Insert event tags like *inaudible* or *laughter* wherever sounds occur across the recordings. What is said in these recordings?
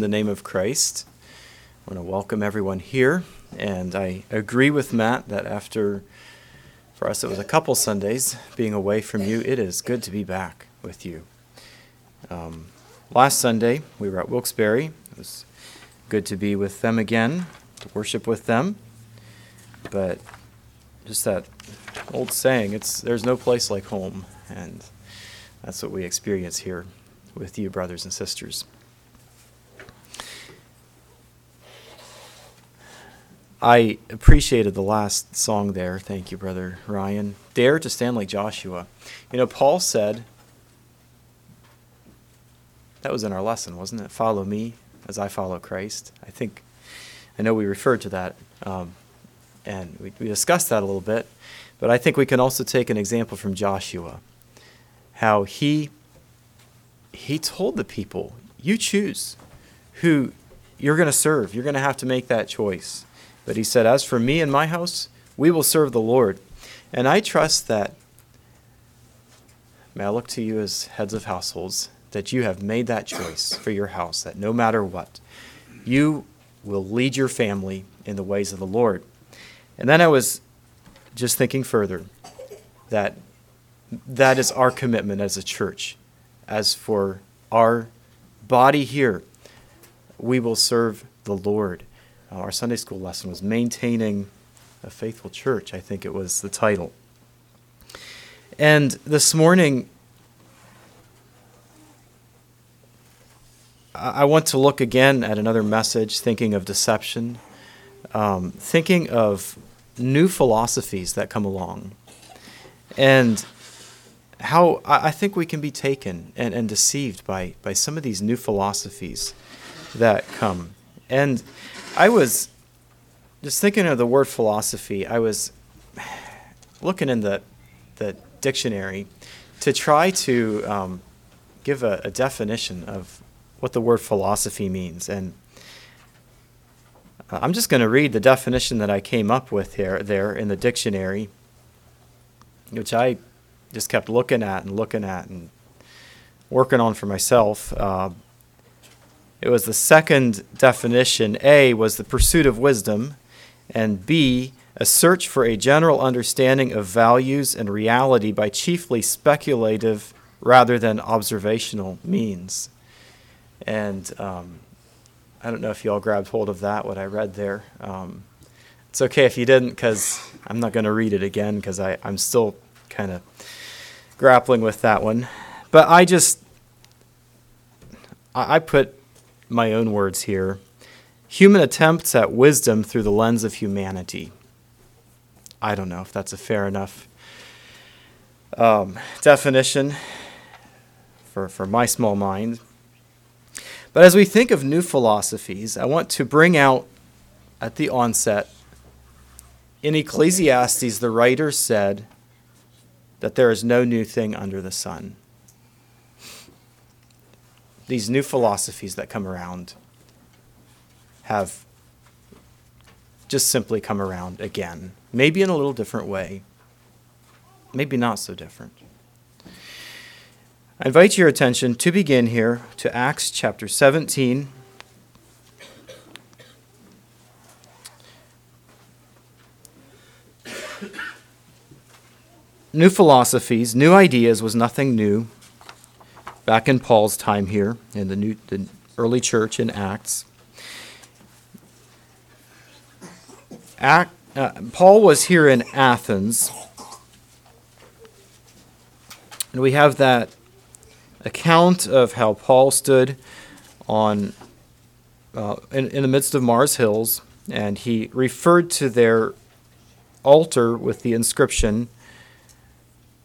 In the name of Christ, I want to welcome everyone here. And I agree with Matt that after, for us, it was a couple Sundays being away from you, it is good to be back with you. Um, last Sunday, we were at Wilkes-Barre. It was good to be with them again, to worship with them. But just that old saying, it's there's no place like home, and that's what we experience here with you, brothers and sisters. I appreciated the last song there. Thank you, Brother Ryan. Dare to stand like Joshua. You know, Paul said, that was in our lesson, wasn't it? Follow me as I follow Christ. I think, I know we referred to that, um, and we, we discussed that a little bit, but I think we can also take an example from Joshua. How he he told the people, you choose who you're going to serve. You're going to have to make that choice. But he said, As for me and my house, we will serve the Lord. And I trust that, may I look to you as heads of households, that you have made that choice for your house, that no matter what, you will lead your family in the ways of the Lord. And then I was just thinking further that that is our commitment as a church. As for our body here, we will serve the Lord. Uh, our Sunday school lesson was Maintaining a Faithful Church, I think it was the title. And this morning, I want to look again at another message, thinking of deception, um, thinking of new philosophies that come along, and how I think we can be taken and, and deceived by, by some of these new philosophies that come. And I was just thinking of the word philosophy. I was looking in the the dictionary to try to um, give a, a, definition of what the word philosophy means, and uh, I'm just going to read the definition that I came up with here there in the dictionary, which I just kept looking at and looking at and working on for myself. Uh, it was the second definition. A was the pursuit of wisdom, and B, a search for a general understanding of values and reality by chiefly speculative rather than observational means. And um, I don't know if you all grabbed hold of that, what I read there. Um, it's okay if you didn't, because I'm not going to read it again, because I'm still kind of grappling with that one. But I just, I put my own words here human attempts at wisdom through the lens of humanity. I don't know if that's a fair enough um, definition for, for my small mind. But as we think of new philosophies, I want to bring out at the onset in Ecclesiastes, the writer said that there is no new thing under the sun these new philosophies that come around have just simply come around again, maybe in a little different way, maybe not so different. I invite your attention to begin here to Acts chapter 17. New philosophies, new ideas was nothing new back in Paul's time here in the, new, the early church in Acts. Act, uh, Paul was here in Athens, and we have that account of how Paul stood on uh, in, in the midst of Mars Hills, and he referred to their altar with the inscription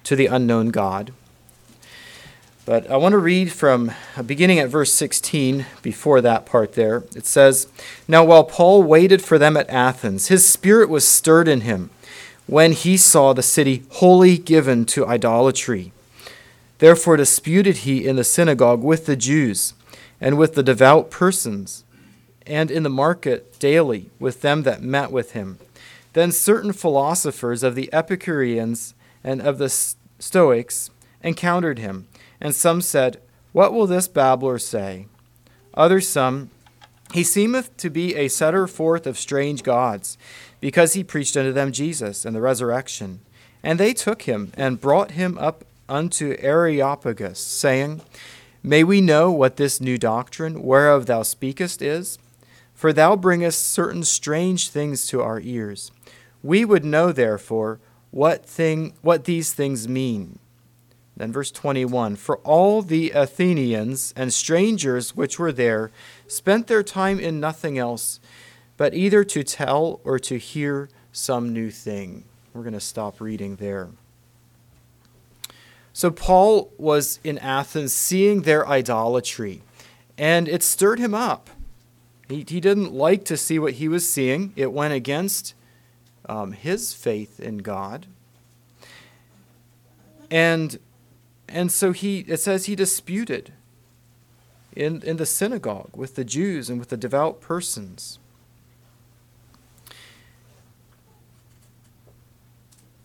to the unknown God. But I want to read from uh, beginning at verse 16 before that part there. It says, Now while Paul waited for them at Athens, his spirit was stirred in him when he saw the city wholly given to idolatry. Therefore disputed he in the synagogue with the Jews and with the devout persons, and in the market daily with them that met with him. Then certain philosophers of the Epicureans and of the Stoics encountered him and some said, What will this babbler say? Others some, He seemeth to be a setter forth of strange gods, because he preached unto them Jesus and the resurrection. And they took him and brought him up unto Areopagus, saying, May we know what this new doctrine whereof thou speakest is? For thou bringest certain strange things to our ears. We would know therefore what thing what these things mean. Then verse 21 For all the Athenians and strangers which were there spent their time in nothing else but either to tell or to hear some new thing. We're going to stop reading there. So Paul was in Athens seeing their idolatry, and it stirred him up. He, he didn't like to see what he was seeing, it went against um, his faith in God. And and so he it says he disputed in, in the synagogue with the Jews and with the devout persons.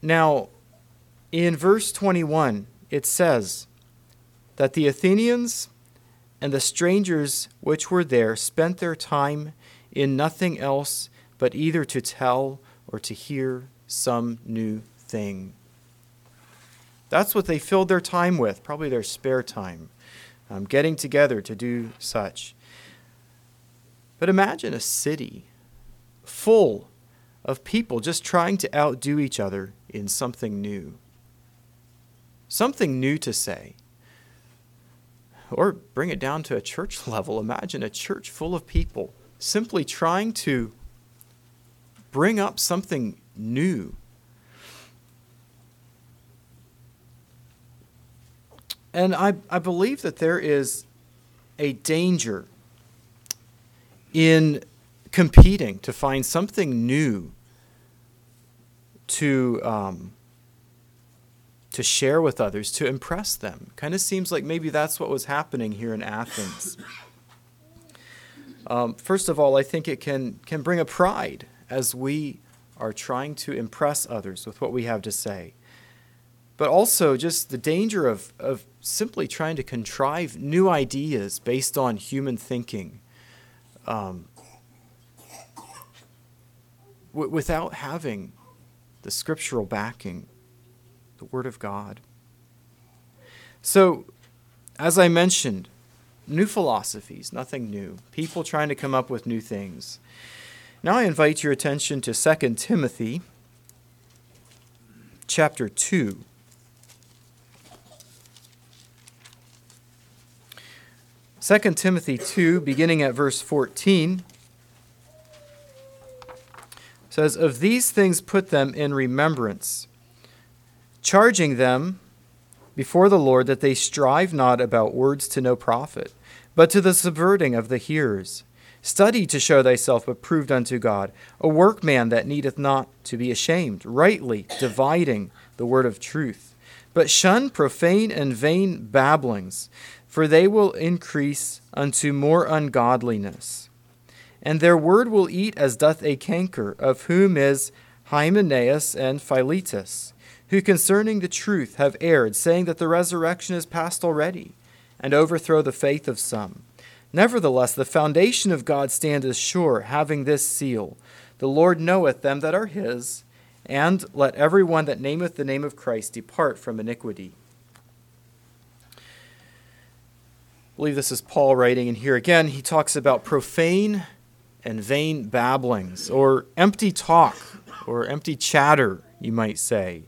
Now, in verse 21, it says that the Athenians and the strangers which were there spent their time in nothing else but either to tell or to hear some new thing. That's what they filled their time with, probably their spare time, um, getting together to do such. But imagine a city full of people just trying to outdo each other in something new. Something new to say. Or bring it down to a church *laughs* level. Imagine a church full of people simply trying to bring up something new And I, I believe that there is a danger in competing to find something new to um, to share with others to impress them. Kind of seems like maybe that's what was happening here in Athens. Um, first of all, I think it can can bring a pride as we are trying to impress others with what we have to say but also just the danger of, of simply trying to contrive new ideas based on human thinking um, w- without having the scriptural backing, the Word of God. So, as I mentioned, new philosophies, nothing new. People trying to come up with new things. Now I invite your attention to 2 Timothy chapter 2. 2 Timothy 2, beginning at verse 14, says, Of these things put them in remembrance, charging them before the Lord that they strive not about words to no profit, but to the subverting of the hearers. Study to show thyself approved unto God, a workman that needeth not to be ashamed, rightly dividing the word of truth. But shun profane and vain babblings for they will increase unto more ungodliness. And their word will eat as doth a canker, of whom is Hymenaeus and Philetus, who concerning the truth have erred, saying that the resurrection is past already, and overthrow the faith of some. Nevertheless, the foundation of God standeth sure, having this seal The Lord knoweth them that are his, and let every one that nameth the name of Christ depart from iniquity. Believe this is Paul writing, and here again he talks about profane and vain babblings, or empty talk, or empty chatter, you might say.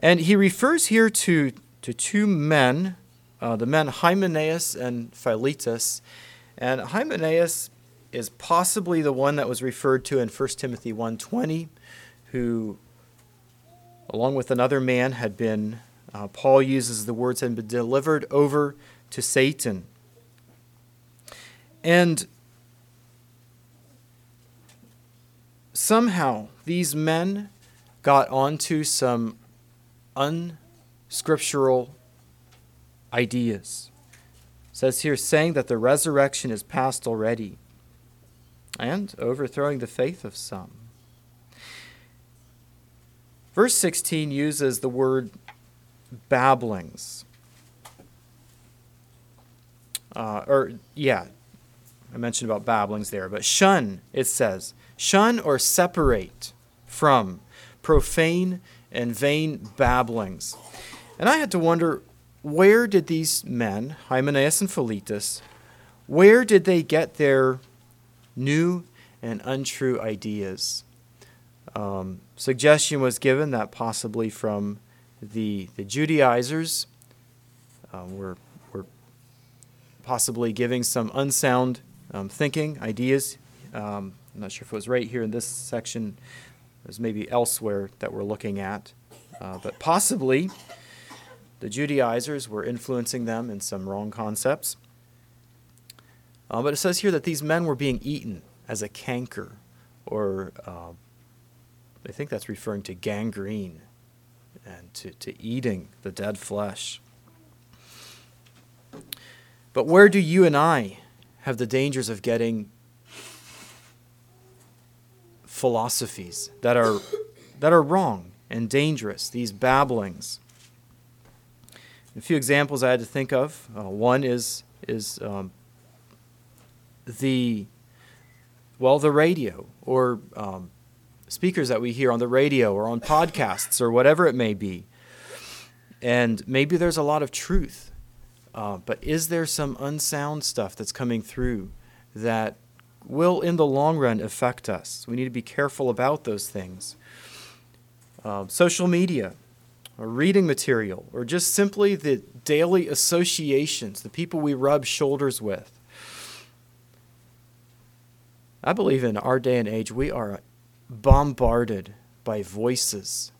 And he refers here to, to two men, uh, the men Hymenaeus and Philetus. And Hymenaeus is possibly the one that was referred to in 1 Timothy 1.20, who, along with another man, had been, uh, Paul uses the words, had been delivered over to Satan. And somehow these men got onto some unscriptural ideas. It says here, saying that the resurrection is past already, and overthrowing the faith of some. Verse 16 uses the word babblings uh, or yeah, I mentioned about babblings there, but shun, it says, shun or separate from profane and vain babblings. And I had to wonder where did these men, Hymenaeus and Philetus, where did they get their new and untrue ideas? Um, suggestion was given that possibly from the, the Judaizers were, were possibly giving some unsound um, thinking, ideas. Um, I'm not sure if it was right here in this section. it was maybe elsewhere that we're looking at. Uh, but possibly the Judaizers were influencing them in some wrong concepts. Uh, but it says here that these men were being eaten as a canker, or uh, I think that's referring to gangrene and to, to eating the dead flesh. But where do you and I have the dangers of getting philosophies that are, that are wrong and dangerous, these babblings? A few examples I had to think of. Uh, one is, is um, the, well, the radio or um, speakers that we hear on the radio or on podcasts or whatever it may be. And maybe there's a lot of truth, uh, but is there some unsound stuff that's coming through that will, in the long run, affect us? We need to be careful about those things. Uh, social media, or reading material, or just simply the daily associations, the people we rub shoulders with. I believe in our day and age, we are bombarded by voices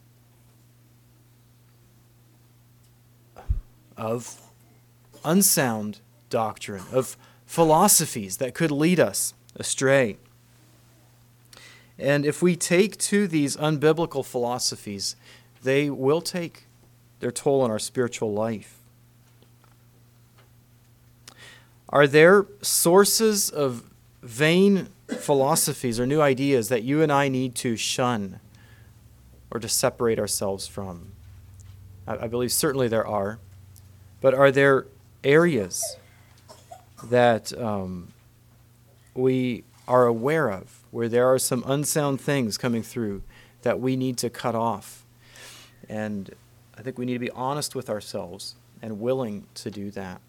of unsound doctrine, of philosophies that could lead us astray. And if we take to these unbiblical philosophies, they will take their toll on our spiritual life. Are there sources of vain philosophies or new ideas that you and I need to shun or to separate ourselves from? I, believe certainly there are. But are there areas that um, we are aware of where there are some unsound things coming through that we need to cut off? And I think we need to be honest with ourselves and willing to do that.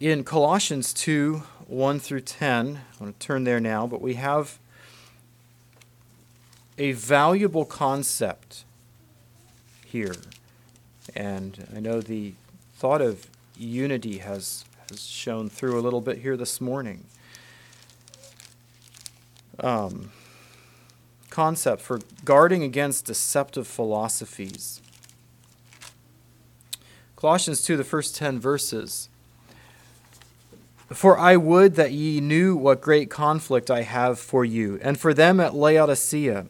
in Colossians 2 1 through 10, I want to turn there now, but we have a valuable concept here. And I know the thought of unity has, has shown through a little bit here this morning. Um, concept for guarding against deceptive philosophies. Colossians 2, the first 10 verses. For I would that ye knew what great conflict I have for you, and for them at Laodicea,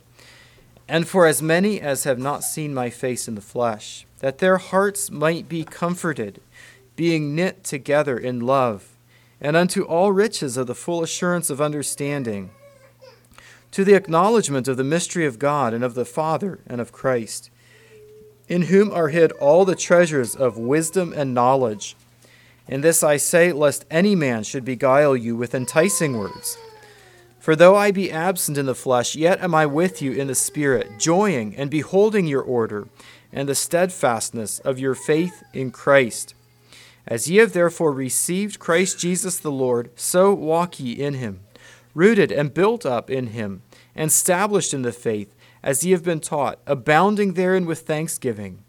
and for as many as have not seen my face in the flesh, that their hearts might be comforted, being knit together in love, and unto all riches of the full assurance of understanding, to the acknowledgement of the mystery of God and of the Father and of Christ, in whom are hid all the treasures of wisdom and knowledge. And this I say, lest any man should beguile you with enticing words. For though I be absent in the flesh, yet am I with you in the Spirit, joying and beholding your order and the steadfastness of your faith in Christ. As ye have therefore received Christ Jesus the Lord, so walk ye in him, rooted and built up in him, and established in the faith, as ye have been taught, abounding therein with thanksgiving.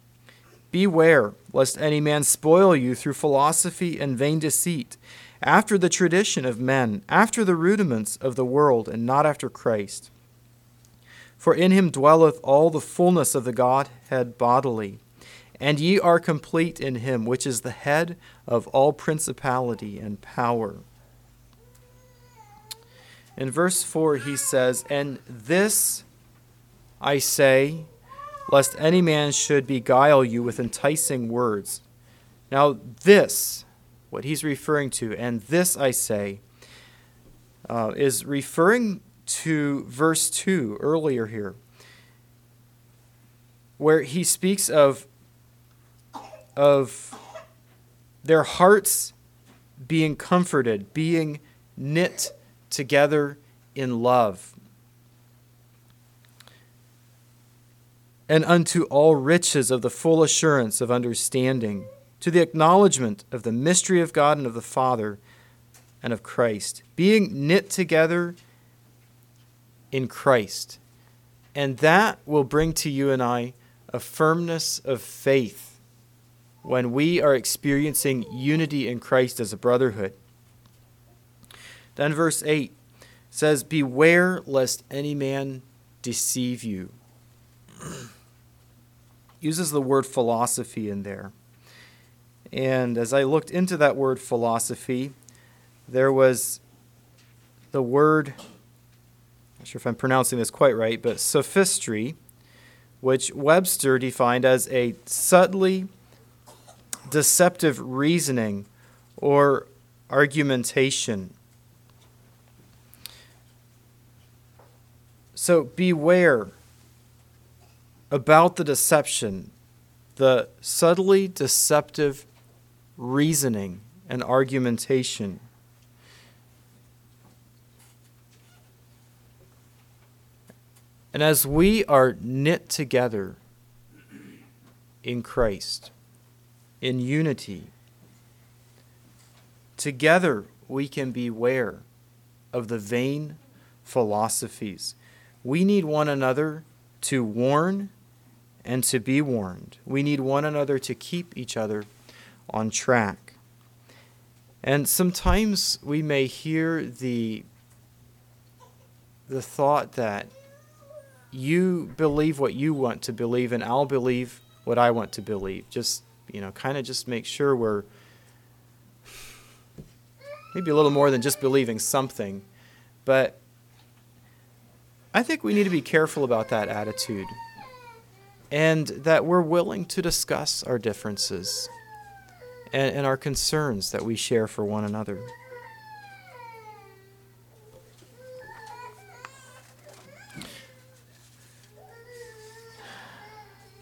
Beware lest any man spoil you through philosophy and vain deceit, after the tradition of men, after the rudiments of the world, and not after Christ. For in him dwelleth all the fullness of the Godhead bodily. And ye are complete in him, which is the head of all principality and power. In verse 4, he says, And this I say, lest any man should beguile you with enticing words. Now, this, what he's referring to, and this I say, uh, is referring to verse 2 earlier here, where he speaks of, of their hearts being comforted, being knit together in love. And unto all riches of the full assurance of understanding, to the acknowledgement of the mystery of God and of the Father and of Christ, being knit together in Christ. And that will bring to you and I a firmness of faith when we are experiencing unity in Christ as a brotherhood. Then, verse 8 says, Beware lest any man deceive you. *clears throat* Uses the word philosophy in there. And as I looked into that word philosophy, there was the word, I'm not sure if I'm pronouncing this quite right, but sophistry, which Webster defined as a subtly deceptive reasoning or argumentation. So beware about the deception, the subtly deceptive reasoning and argumentation. And as we are knit together in Christ, in unity, together we can beware of the vain philosophies. We need one another to warn and to be warned. We need one another to keep each other on track. And sometimes we may hear the, the thought that you believe what you want to believe, and I'll believe what I want to believe. Just, you know, kind of just make sure we're maybe a little more than just believing something. But I think we need to be careful about that attitude and that we're willing to discuss our differences and, and our concerns that we share for one another.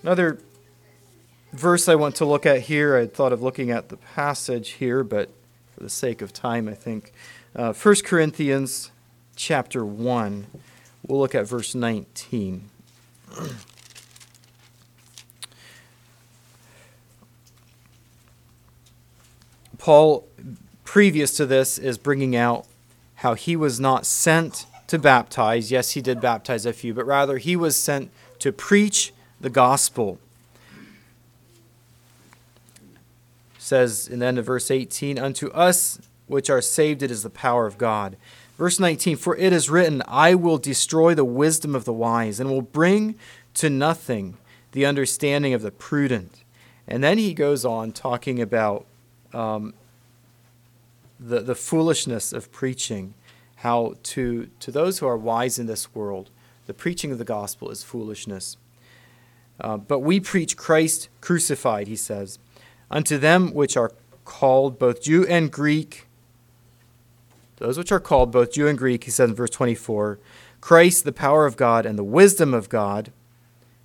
Another verse I want to look at here, I thought of looking at the passage here, but for the sake of time, I think. Uh, 1 Corinthians chapter 1, we'll look at verse 19. *clears throat* Paul, previous to this, is bringing out how he was not sent to baptize. Yes, he did baptize a few, but rather he was sent to preach the gospel. says in the end of verse 18, Unto us which are saved, it is the power of God. Verse 19, For it is written, I will destroy the wisdom of the wise, and will bring to nothing the understanding of the prudent. And then he goes on talking about um, the, the foolishness of preaching, how to, to those who are wise in this world, the preaching of the gospel is foolishness. Uh, but we preach Christ crucified, he says, unto them which are called both Jew and Greek. Those which are called both Jew and Greek, he says in verse 24, Christ, the power of God and the wisdom of God.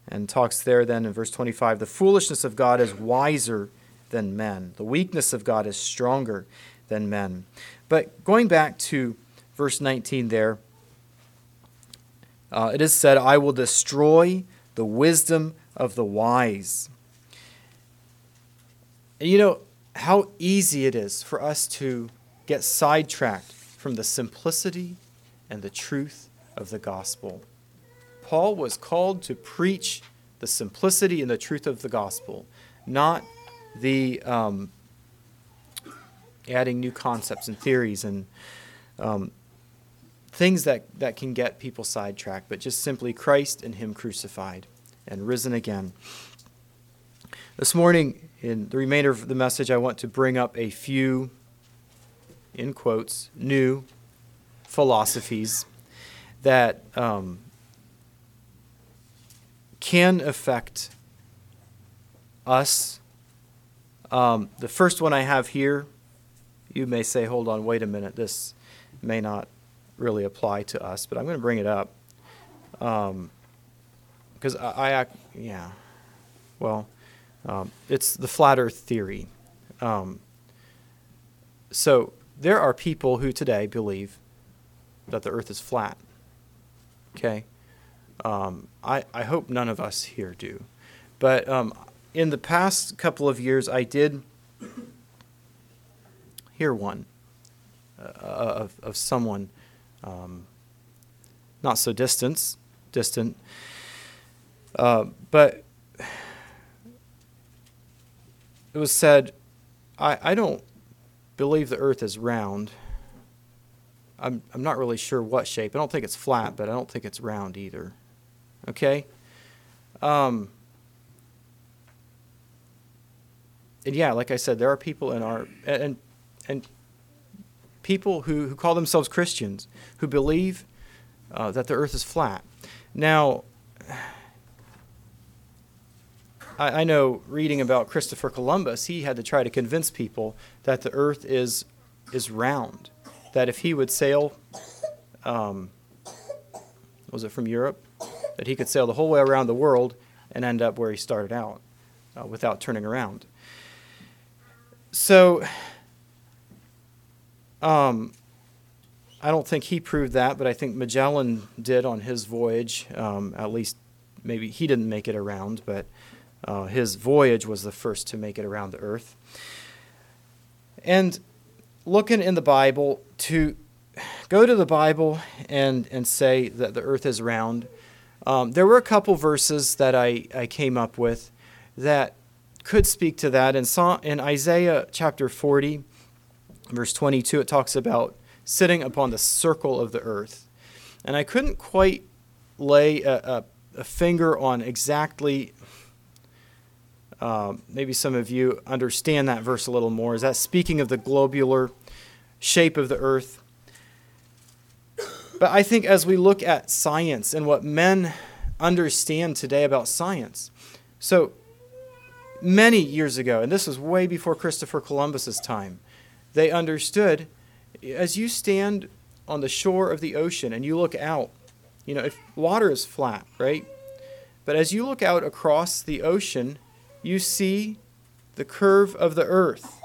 And talks there then in verse 25, the foolishness of God is wiser than men, the weakness of God is stronger than men. But going back to verse 19 there, uh, it is said, I will destroy the wisdom of the wise. And you know how easy it is for us to get sidetracked from the simplicity and the truth of the gospel. Paul was called to preach the simplicity and the truth of the gospel, not the um, adding new concepts and theories and um, things that, that can get people sidetracked, but just simply Christ and Him crucified and risen again. This morning, in the remainder of the message, I want to bring up a few, in quotes, new philosophies that um, can affect us. Um, the first one I have here, you may say, hold on, wait a minute, this may not really apply to us, but I'm going to bring it up. Um, because I, I, yeah, well, um, it's the flat Earth theory. Um, so there are people who today believe that the earth is flat. Okay? Um, I, I hope none of us here do. But um, in the past couple of years, I did hear one uh, of, of someone um, not so distant, distant, uh, but it was said, I, I don't believe the earth is round. I'm, I'm not really sure what shape. I don't think it's flat, but I don't think it's round either. Okay? Um, and yeah, like I said, there are people in our and and people who, who call themselves Christians who believe uh, that the earth is flat. Now, I, I know reading about Christopher Columbus, he had to try to convince people that the earth is is round. That if he would sail, um, was it from Europe? That he could sail the whole way around the world and end up where he started out uh, without turning around. So, um, I don't think he proved that, but I think Magellan did on his voyage. Um, at least, maybe he didn't make it around, but uh, his voyage was the first to make it around the earth. And looking in the Bible, to go to the Bible and, and say that the earth is round, um, there were a couple verses that I, I came up with that could speak to that. In, in Isaiah chapter 40, verse 22, it talks about sitting upon the circle of the earth. And I couldn't quite lay a, a, a finger on exactly, uh, maybe some of you understand that verse a little more. Is that speaking of the globular shape of the earth? But I think as we look at science and what men understand today about science, so many years ago, and this was way before Christopher Columbus's time, they understood as you stand on the shore of the ocean and you look out, you know, if water is flat, right? But as you look out across the ocean, you see the curve of the earth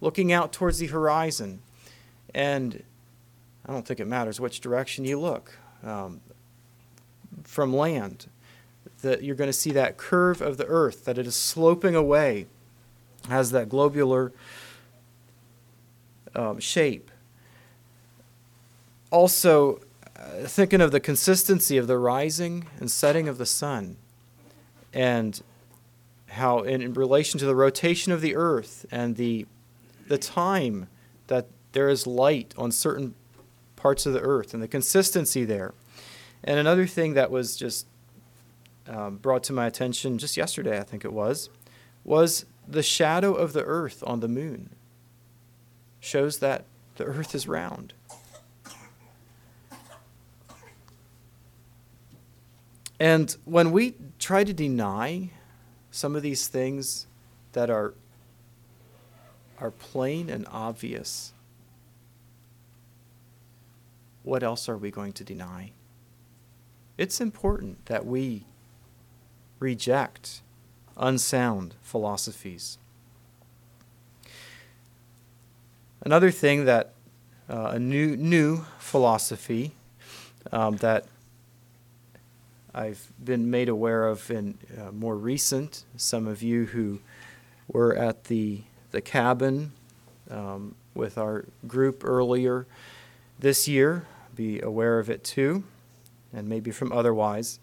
looking out towards the horizon. And I don't think it matters which direction you look um, from land that you're going to see that curve of the earth, that it is sloping away, has that globular um, shape. Also, uh, thinking of the consistency of the rising and setting of the sun, and how, in, in relation to the rotation of the earth and the, the time that there is light on certain parts of the earth and the consistency there. And another thing that was just um, brought to my attention just yesterday, I think it was, was the shadow of the earth on the moon. Shows that the earth is round. And when we try to deny some of these things that are, are plain and obvious, what else are we going to deny? It's important that we reject unsound philosophies. Another thing that uh, a new new philosophy um, that I've been made aware of in uh, more recent. Some of you who were at the the cabin um, with our group earlier this year be aware of it too, and maybe from otherwise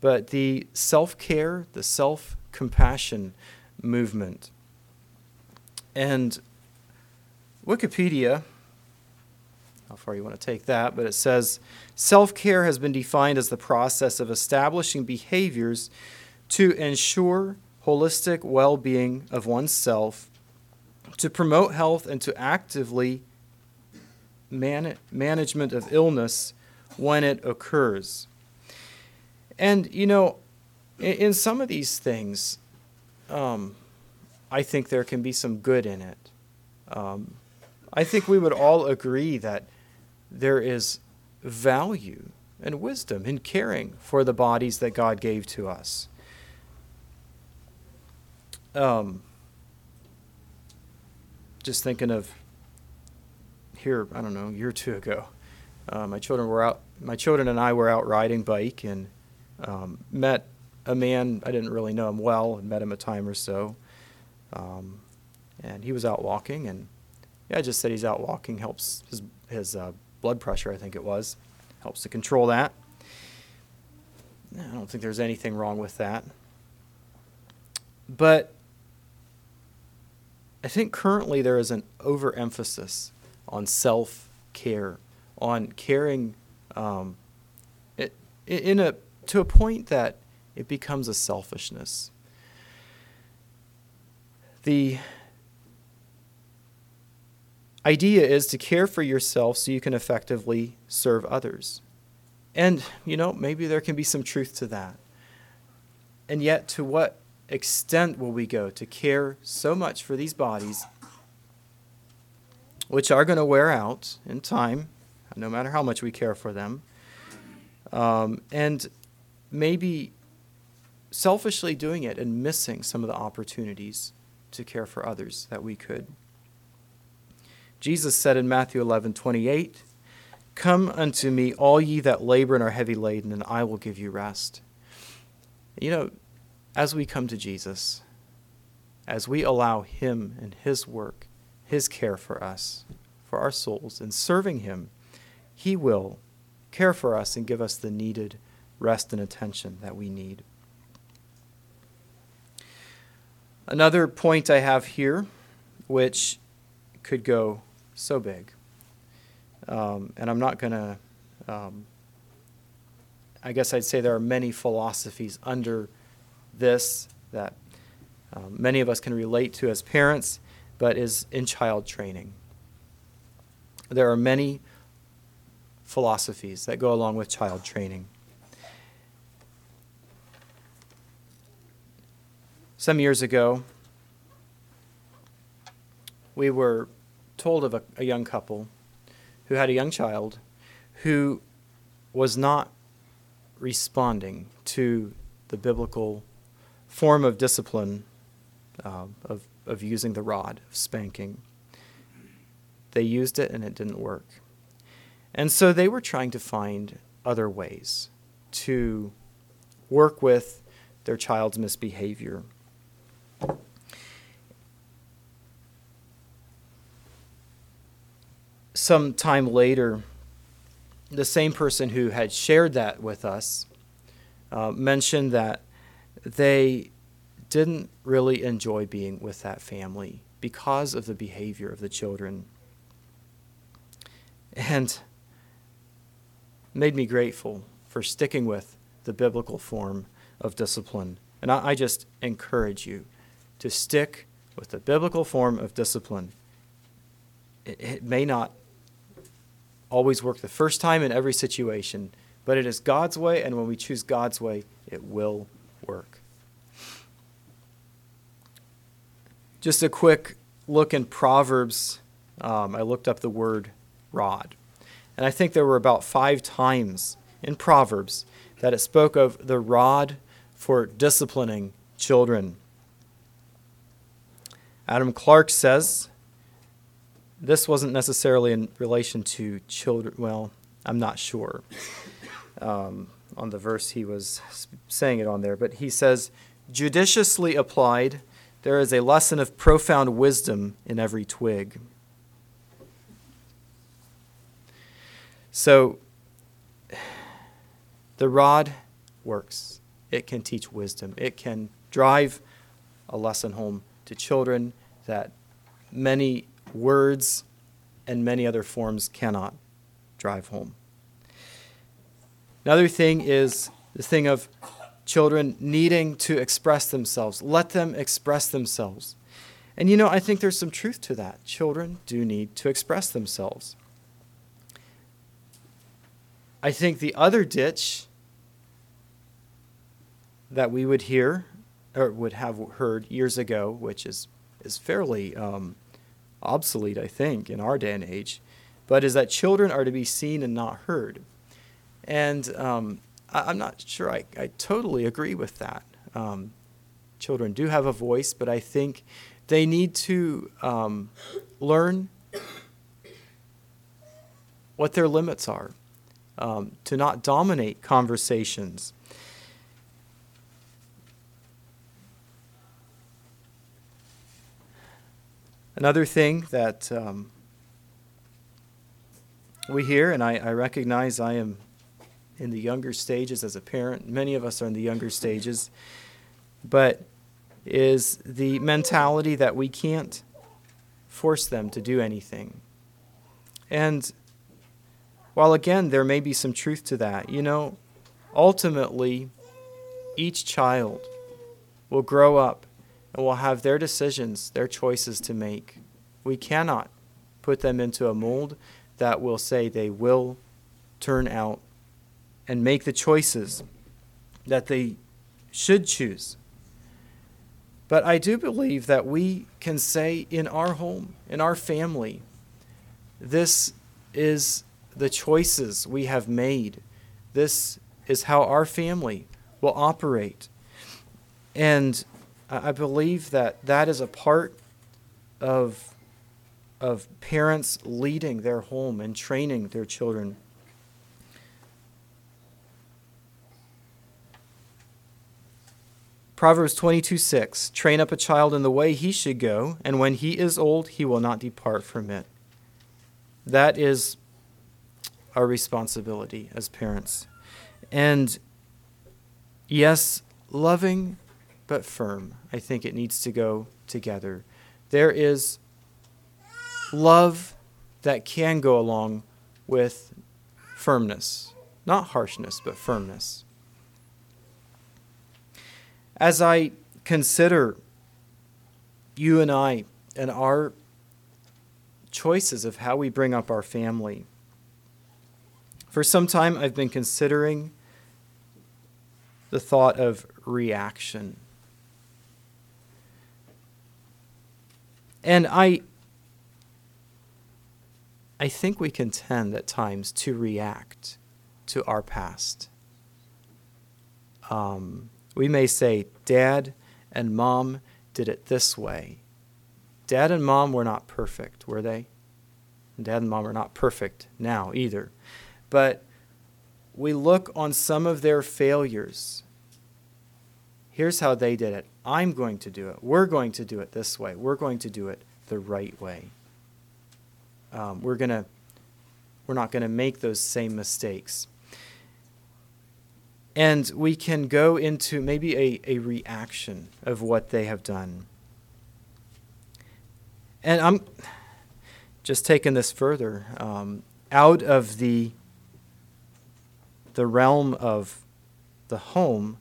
but the self care, the self compassion movement. And Wikipedia, how far you want to take that, but it says self care has been defined as the process of establishing behaviors to ensure holistic well being of oneself, to promote health, and to actively man- management of illness when it occurs. And, you know, in, in some of these things, um, I think there can be some good in it. Um, I think we would all agree that there is value and wisdom in caring for the bodies that God gave to us. Um, just thinking of here, I don't know, a year or two ago. Uh, my children were out. My children and I were out riding bike and um, met a man. I didn't really know him well, and met him a time or so. Um, and he was out walking, and yeah, I just said he's out walking helps his his uh, blood pressure. I think it was helps to control that. I don't think there's anything wrong with that. But I think currently there is an overemphasis on self care, on caring um, it, in a, to a point that it becomes a selfishness. The idea is to care for yourself so you can effectively serve others. And, you know, maybe there can be some truth to that. And yet, to what extent will we go to care so much for these bodies, which are going to wear out in time, no matter how much we care for them, um, and maybe selfishly doing it and missing some of the opportunities to care for others that we could. Jesus said in Matthew 11 28, Come unto me, all ye that labor and are heavy laden, and I will give you rest. You know, as we come to Jesus, as we allow Him and His work, His care for us, for our souls, and serving Him, He will care for us and give us the needed rest and attention that we need. Another point I have here, which could go so big, um, and I'm not going to, um, I guess I'd say there are many philosophies under this that um, many of us can relate to as parents, but is in child training. There are many philosophies that go along with child training. Some years ago, we were told of a, a young couple who had a young child who was not responding to the biblical form of discipline uh, of, of using the rod, of spanking. They used it and it didn't work. And so they were trying to find other ways to work with their child's misbehavior. Some time later, the same person who had shared that with us uh, mentioned that they didn't really enjoy being with that family because of the behavior of the children. And made me grateful for sticking with the biblical form of discipline. And I, I just encourage you to stick with the biblical form of discipline. It, it may not always work the first time in every situation, but it is God's way, and when we choose God's way, it will work. Just a quick look in Proverbs. Um, I looked up the word rod. And I think there were about five times in Proverbs that it spoke of the rod for disciplining children. Adam Clarke says this wasn't necessarily in relation to children. Well, I'm not sure um, on the verse he was saying it on there, but he says, judiciously applied, there is a lesson of profound wisdom in every twig. So, the rod works. It can teach wisdom. It can drive a lesson home to children that many words and many other forms cannot drive home. Another thing is the thing of children needing to express themselves. Let them express themselves. And you know, I think there's some truth to that. Children do need to express themselves. I think the other ditch that we would hear or would have heard years ago, which is, is fairly um, obsolete, I think, in our day and age, but is that children are to be seen and not heard. And um, I, am not sure I, I totally agree with that. Um, children do have a voice, but I think they need to um, learn what their limits are, um, to not dominate conversations. Another thing that um, we hear, and I, I recognize I am in the younger stages as a parent, many of us are in the younger stages, but is the mentality that we can't force them to do anything. And while again, there may be some truth to that, you know, ultimately, each child will grow up and will have their decisions, their choices to make. We cannot put them into a mold that will say they will turn out and make the choices that they should choose. But I do believe that we can say in our home, in our family, this is the choices we have made. This is how our family will operate. And I believe that that is a part of, of parents leading their home and training their children. Proverbs 22 6 Train up a child in the way he should go, and when he is old, he will not depart from it. That is our responsibility as parents. And yes, loving but firm. I think it needs to go together. There is love that can go along with firmness, not harshness, but firmness. As I consider you and I and our choices of how we bring up our family, for some time I've been considering the thought of reaction. And I I think we can tend at times to react to our past. Um, we may say, Dad and Mom did it this way. Dad and Mom were not perfect, were they? And Dad and Mom are not perfect now either. But we look on some of their failures. Here's how they did it. I'm going to do it. We're going to do it this way. We're going to do it the right way. Um, we're gonna we're not going to make those same mistakes. And we can go into maybe a, a reaction of what they have done. And I'm just taking this further um, out of the the realm of the home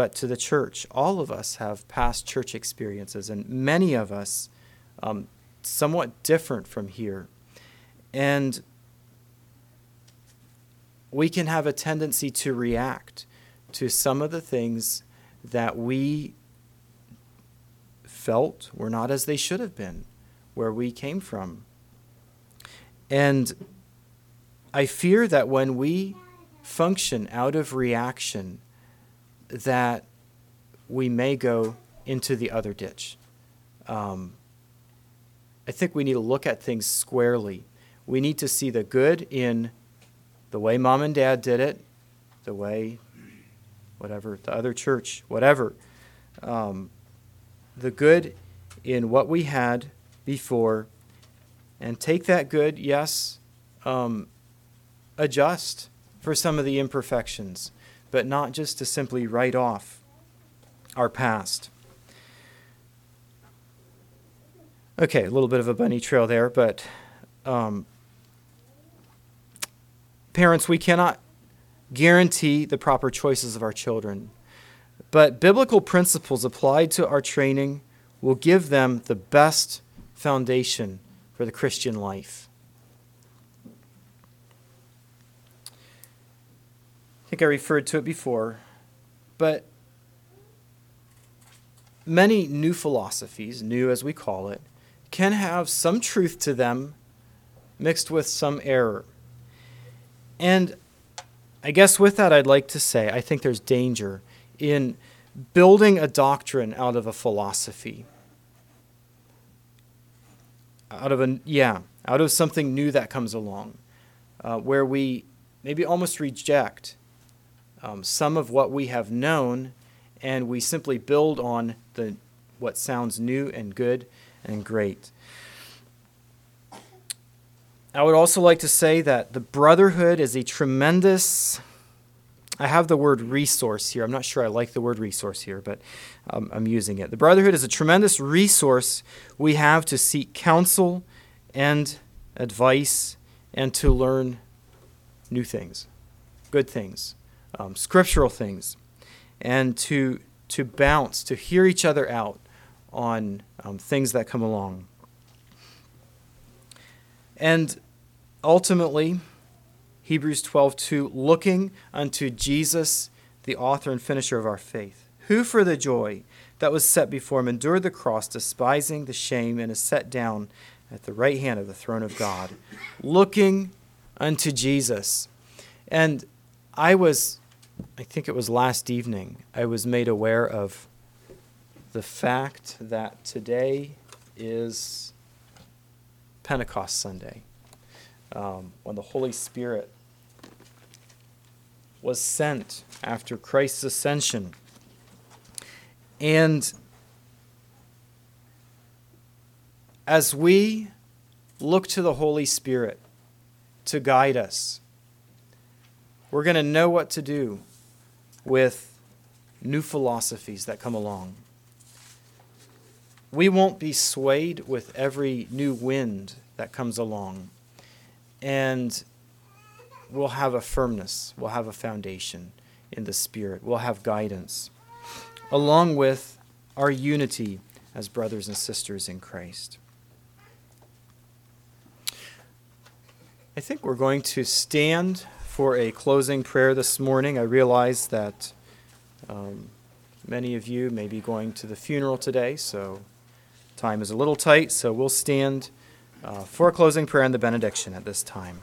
but to the church. All of us have past church experiences, and many of us um, somewhat different from here. And we can have a tendency to react to some of the things that we felt were not as they should have been, where we came from. And I fear that when we function out of reaction, that we may go into the other ditch. Um, I think we need to look at things squarely. We need to see the good in the way mom and dad did it, the way, whatever, the other church, whatever. Um, the good in what we had before, and take that good, yes, um, adjust for some of the imperfections but not just to simply write off our past. Okay, a little bit of a bunny trail there, but um, parents, we cannot guarantee the proper choices of our children, but biblical principles applied to our training will give them the best foundation for the Christian life. Think I referred to it before, but many new philosophies, new as we call it, can have some truth to them mixed with some error. And I guess with that, I'd like to say I think there's danger in building a doctrine out of a philosophy. Out of a, yeah, out of something new that comes along. uh, where we maybe almost reject um, some of what we have known and we simply build on the what sounds new and good and great. I would also like to say that the brotherhood is a tremendous I have the word resource here. I'm not sure I like the word resource here, but um, I'm using it. The brotherhood is a tremendous resource we have to seek counsel and advice and to learn new things, good things, um, scriptural things, and to to bounce, to hear each other out on um, things that come along. And ultimately, Hebrews 12:2 looking unto Jesus the author and finisher of our faith who for the joy that was set before him endured the cross despising the shame and is set down at the right hand of the throne of God looking unto Jesus and I was I think it was last evening I was made aware of the fact that today is Pentecost Sunday um, when the Holy Spirit was sent after Christ's ascension. And as we look to the Holy Spirit to guide us, we're going to know what to do with new philosophies that come along. We won't be swayed with every new wind that comes along. And we'll have a firmness, we'll have a foundation in the Spirit, we'll have guidance, along with our unity as brothers and sisters in Christ. I think we're going to stand for a closing prayer this morning. I realize that um, many of you may be going to the funeral today, so time is a little tight, so we'll stand uh, for a closing prayer and the benediction at this time.